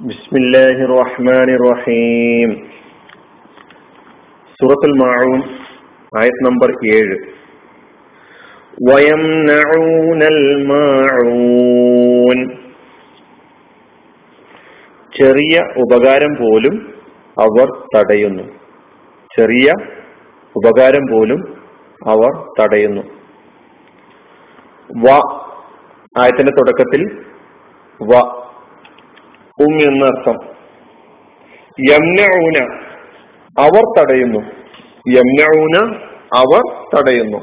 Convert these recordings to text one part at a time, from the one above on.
بسم الله الرحمن الرحيم سورة الماعون آية نمبر 7 ويمنعون الماعون ചെറിയ ഉപകാരം പോലും അവർ തടയുന്നു ചെറിയ ഉപകാരം പോലും അവർ തടയുന്നു വ ആയത്തിന്റെ തുടക്കത്തിൽ വ ഉം എന്നർത്ഥം യംനഊന അവർ തടയുന്നു. യംനഊന അവർ തടയുന്നു.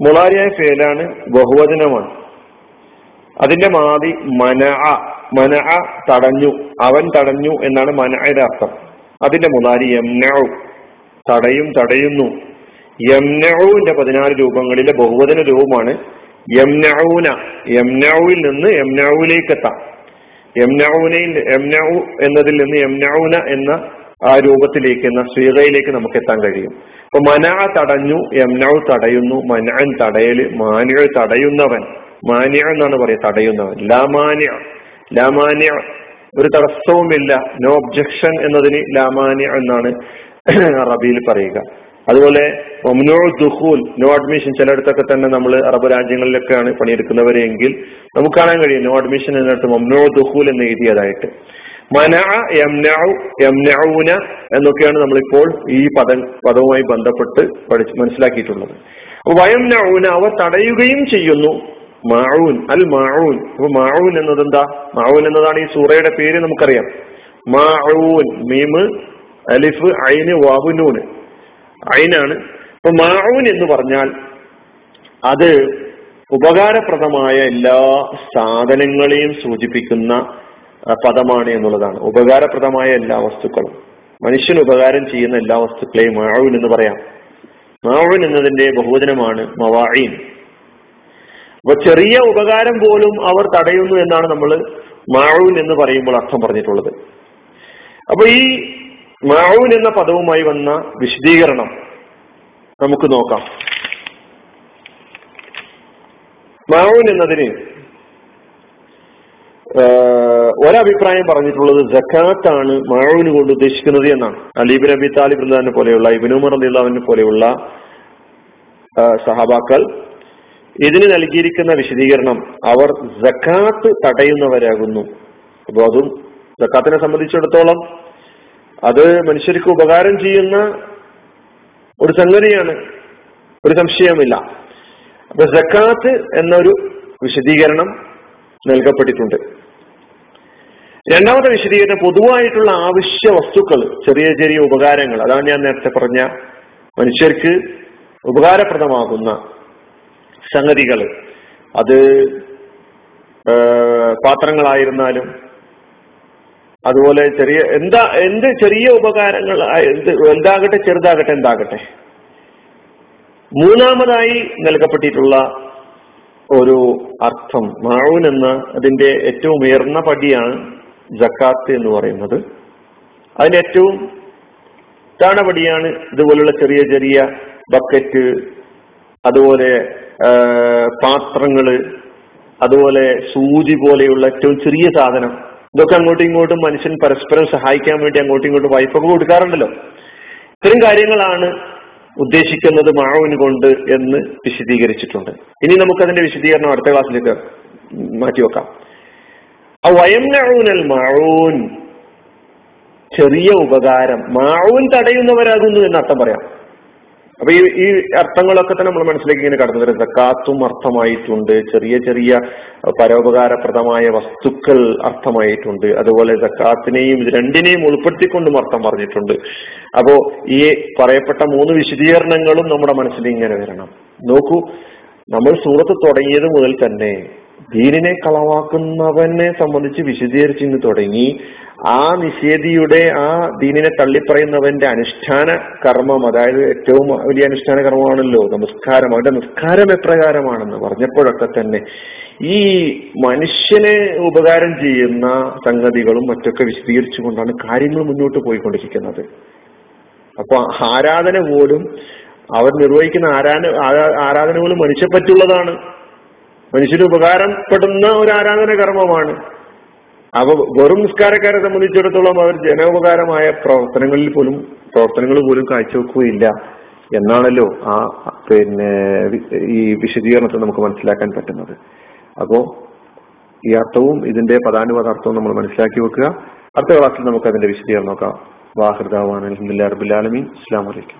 മുളാരിയായ ഫേലാണ് ബഹുവചനമാണ്. അതിന്റെ മാതി മന മന തടഞ്ഞു അവൻ തടഞ്ഞു എന്നാണ് മനയുടെ അർത്ഥം. അതിന്റെ മുളാരി യംന തടയും തടയുന്നു. യംനൌവിന്റെ പതിനാല് രൂപങ്ങളിലെ ബഹുവചന രൂപമാണ് യംനൌന യംനൌവിൽ നിന്ന് യംനൌവിലേക്ക് എത്താം യംനഊനയിൽ എംനൌ എന്നതിൽ നിന്ന് എംനൌന എന്ന ആ രൂപത്തിലേക്ക് എന്ന സ്വീകയിലേക്ക് നമുക്ക് എത്താൻ കഴിയും. അപ്പൊ മന തടഞ്ഞു എംനൗ തടയുന്നു മനൻ തടയൽ മാനിയ തടയുന്നവൻ. മാനിയ എന്നാണ് പറയുക തടയുന്നവൻ. ലാമാനിയ ലാമാനിയ ഒരു തടസ്സവുമില്ല. നോ ഒബ്ജക്ഷൻ എന്നതിന് ലാമാനിയ എന്നാണ് അറബിയിൽ പറയുക. അതുപോലെ ദുഹൂൽ നോ അഡ്മിഷൻ ചിലയിടത്തൊക്കെ തന്നെ നമ്മൾ അറബ് രാജ്യങ്ങളിലൊക്കെയാണ് പണിയെടുക്കുന്നവരെങ്കിൽ നമുക്ക് കാണാൻ കഴിയും നോ അഡ്മിഷൻ എന്നിട്ട് മമ്നോ ദുഹൂൽ എന്ന് എഴുതിയതായിട്ട്. മന യംനഊന എന്നൊക്കെയാണ് നമ്മളിപ്പോൾ ഈ പദ പദവുമായി ബന്ധപ്പെട്ട് പഠിച്ച് മനസ്സിലാക്കിയിട്ടുള്ളത്. അപ്പൊ വയംനഊന അവ തടയുകയും ചെയ്യുന്നു. മാഊൻ അൽ മാഊൻ അപ്പൊ മാഊൻ എന്നത് എന്താ മാഊൻ എന്നതാണ് ഈ സൂറയുടെ പേര് നമുക്കറിയാം. മാഊൻ മീമ് അലിഫ് ഐന് വാഹുനൂന് അയിനാണ്. ഇപ്പൊ മാഊൻ എന്ന് പറഞ്ഞാൽ അത് ഉപകാരപ്രദമായ എല്ലാ സാധനങ്ങളെയും സൂചിപ്പിക്കുന്ന പദമാണ് എന്നുള്ളതാണ്. ഉപകാരപ്രദമായ എല്ലാ വസ്തുക്കളും. മനുഷ്യന് ഉപകാരം ചെയ്യുന്ന എല്ലാ വസ്തുക്കളെയും മാവൂൻ എന്ന് പറയാം. മാവൂൻ എന്നതിന്റെ ബഹുവചനമാണ് മവാഴീൻ അപ്പൊ ചെറിയ ഉപകാരം പോലും അവർ തടയുന്നു എന്നാണ് നമ്മൾ മാവൂൻ എന്ന് പറയുമ്പോൾ അർത്ഥം പറഞ്ഞിട്ടുള്ളത്. അപ്പൊ ഈ മാവൂൻ എന്ന പദവുമായി വന്ന വിശദീകരണം നമുക്ക് നോക്കാം. മാവൂൻ എന്നതിന് ഒരഭിപ്രായം പറഞ്ഞിട്ടുള്ളത് ജക്കാത്താണ് മാവൂന് കൊണ്ട് ഉദ്ദേശിക്കുന്നത് എന്നാണ്. അലീബിൻ അബി താലിബ് റഹ്ലാനെ പോലെയുള്ള ഇബിനുമർ അലിള്ളാവിനെ പോലെയുള്ള സഹാബാക്കൾ ഇതിന് നൽകിയിരിക്കുന്ന വിശദീകരണം അവർ ജക്കാത്ത് തടയുന്നവരാകുന്നു. അപ്പൊ അതും ജക്കാത്തിനെ സംബന്ധിച്ചിടത്തോളം അത് മനുഷ്യർക്ക് ഉപകാരം ചെയ്യുന്ന ഒരു സംഗതിയാണ്. ഒരു സംശയവുമില്ല. അപ്പൊ സക്കാത്ത് എന്നൊരു വിശദീകരണം നൽകപ്പെട്ടിട്ടുണ്ട്. രണ്ടാമത്തെ വിശദീകരണം പൊതുവായിട്ടുള്ള ആവശ്യ വസ്തുക്കൾ ചെറിയ ചെറിയ ഉപകാരങ്ങൾ. അതാണ് ഞാൻ നേരത്തെ പറഞ്ഞ മനുഷ്യർക്ക് ഉപകാരപ്രദമാകുന്ന സംഗതികൾ. അത് പാത്രങ്ങളായിരുന്നാലും അതുപോലെ ചെറിയ എന്താ എന്ത് ചെറിയ ഉപകാരങ്ങൾ എന്ത് എന്താകട്ടെ ചെറുതാകട്ടെ എന്താകട്ടെ. മൂന്നാമതായി നൽകപ്പെട്ടിട്ടുള്ള ഒരു അർത്ഥം മാവൂൻ എന്ന അതിന്റെ ഏറ്റവും ഉയർന്ന പടിയാണ് ജക്കാത്ത് എന്ന് പറയുന്നത്. അതിന്റെ ഏറ്റവും താണപടിയാണ് ഇതുപോലുള്ള ചെറിയ ചെറിയ ബക്കറ്റ് അതുപോലെ പാത്രങ്ങൾ അതുപോലെ സൂചി പോലെയുള്ള ഏറ്റവും ചെറിയ സാധനം. ഇതൊക്കെ അങ്ങോട്ടും ഇങ്ങോട്ടും മനുഷ്യൻ പരസ്പരം സഹായിക്കാൻ വേണ്ടി അങ്ങോട്ടും ഇങ്ങോട്ടും വായ്പൊക്കെ കൊടുക്കാറുണ്ടല്ലോ. ഇത്തരം കാര്യങ്ങളാണ് ഉദ്ദേശിക്കുന്നത് മാവിന് കൊണ്ട് എന്ന് വിശദീകരിച്ചിട്ടുണ്ട്. ഇനി നമുക്ക് അതിന്റെ വിശദീകരണം അടുത്ത ക്ലാസ്സിലേക്ക് മാറ്റിവെക്കാം ആ വയംനഊനൽ മാവൂൻ ചെറിയ ഉപകാരം. മാവൂൻ തടയുന്നവരാകുന്നു എന്ന് അർത്ഥം പറയാം. അപ്പൊ ഈ ഈ അർത്ഥങ്ങളൊക്കെ തന്നെ നമ്മൾ മനസ്സിലേക്ക് ഇങ്ങനെ കടന്നു വരും സക്കാത്തും അർത്ഥമായിട്ടുണ്ട്. ചെറിയ ചെറിയ പരോപകാരപ്രദമായ വസ്തുക്കൾ അർത്ഥമായിട്ടുണ്ട്. അതുപോലെ സക്കാത്തിനെയും ഇത് രണ്ടിനെയും ഉൾപ്പെടുത്തിക്കൊണ്ടും അർത്ഥം പറഞ്ഞിട്ടുണ്ട്. അപ്പോ ഈ പറയപ്പെട്ട മൂന്ന് വിശദീകരണങ്ങളും നമ്മുടെ മനസ്സിൽ ഇങ്ങനെ വരണം. നോക്കൂ നമ്മൾ സൂറത്ത് തുടങ്ങിയത് മുതൽ തന്നെ ദീനിനെ കളവാക്കുന്നവനെ സംബന്ധിച്ച് വിശദീകരിച്ച് തുടങ്ങി. ആ നിഷേധിയുടെ ആ ദീനിനെ തള്ളിപ്പറയുന്നവന്റെ അനുഷ്ഠാന കർമ്മം അതായത് ഏറ്റവും വലിയ അനുഷ്ഠാന കർമ്മമാണല്ലോ നമസ്കാരം. അവന്റെ നിസ്കാരം എപ്രകാരമാണെന്ന് പറഞ്ഞപ്പോഴൊക്കെ തന്നെ ഈ മനുഷ്യനെ ഉപകാരം ചെയ്യുന്ന സംഗതികളും മറ്റൊക്കെ വിശദീകരിച്ചുകൊണ്ടാണ് കാര്യങ്ങൾ മുന്നോട്ട് പോയിക്കൊണ്ടിരിക്കുന്നത്. അപ്പൊ ആരാധന പോലും അവർ നിർവഹിക്കുന്ന ആരാധന ആരാധന പോലും മനുഷ്യപ്പറ്റുള്ളതാണ്. മനുഷ്യന് ഉപകാരപ്പെടുന്ന ഒരു ആരാധന കർമ്മമാണ്. അപ്പൊ വെറും നിസ്കാരക്കാരെ സംബന്ധിച്ചിടത്തോളം അവർ ജനോപകാരമായ പ്രവർത്തനങ്ങളിൽ പോലും പ്രവർത്തനങ്ങൾ പോലും കാഴ്ചവെക്കുകയില്ല എന്നാണല്ലോ ആ പിന്നെ ഈ വിശദീകരണത്തെ നമുക്ക് മനസ്സിലാക്കാൻ പറ്റുന്നത്. അപ്പോ ഈ അർത്ഥവും ഇതിന്റെ പദാനുപദാർത്ഥവും നമ്മൾ മനസ്സിലാക്കി വെക്കുക. അടുത്ത ക്ലാസ്സിൽ നമുക്ക് അതിന്റെ വിശദീകരണം നോക്കാം. വാഹൃദാവാൻ അലഹമില്ല റബുലാലമീൻ അസ്സാം വലൈക്കും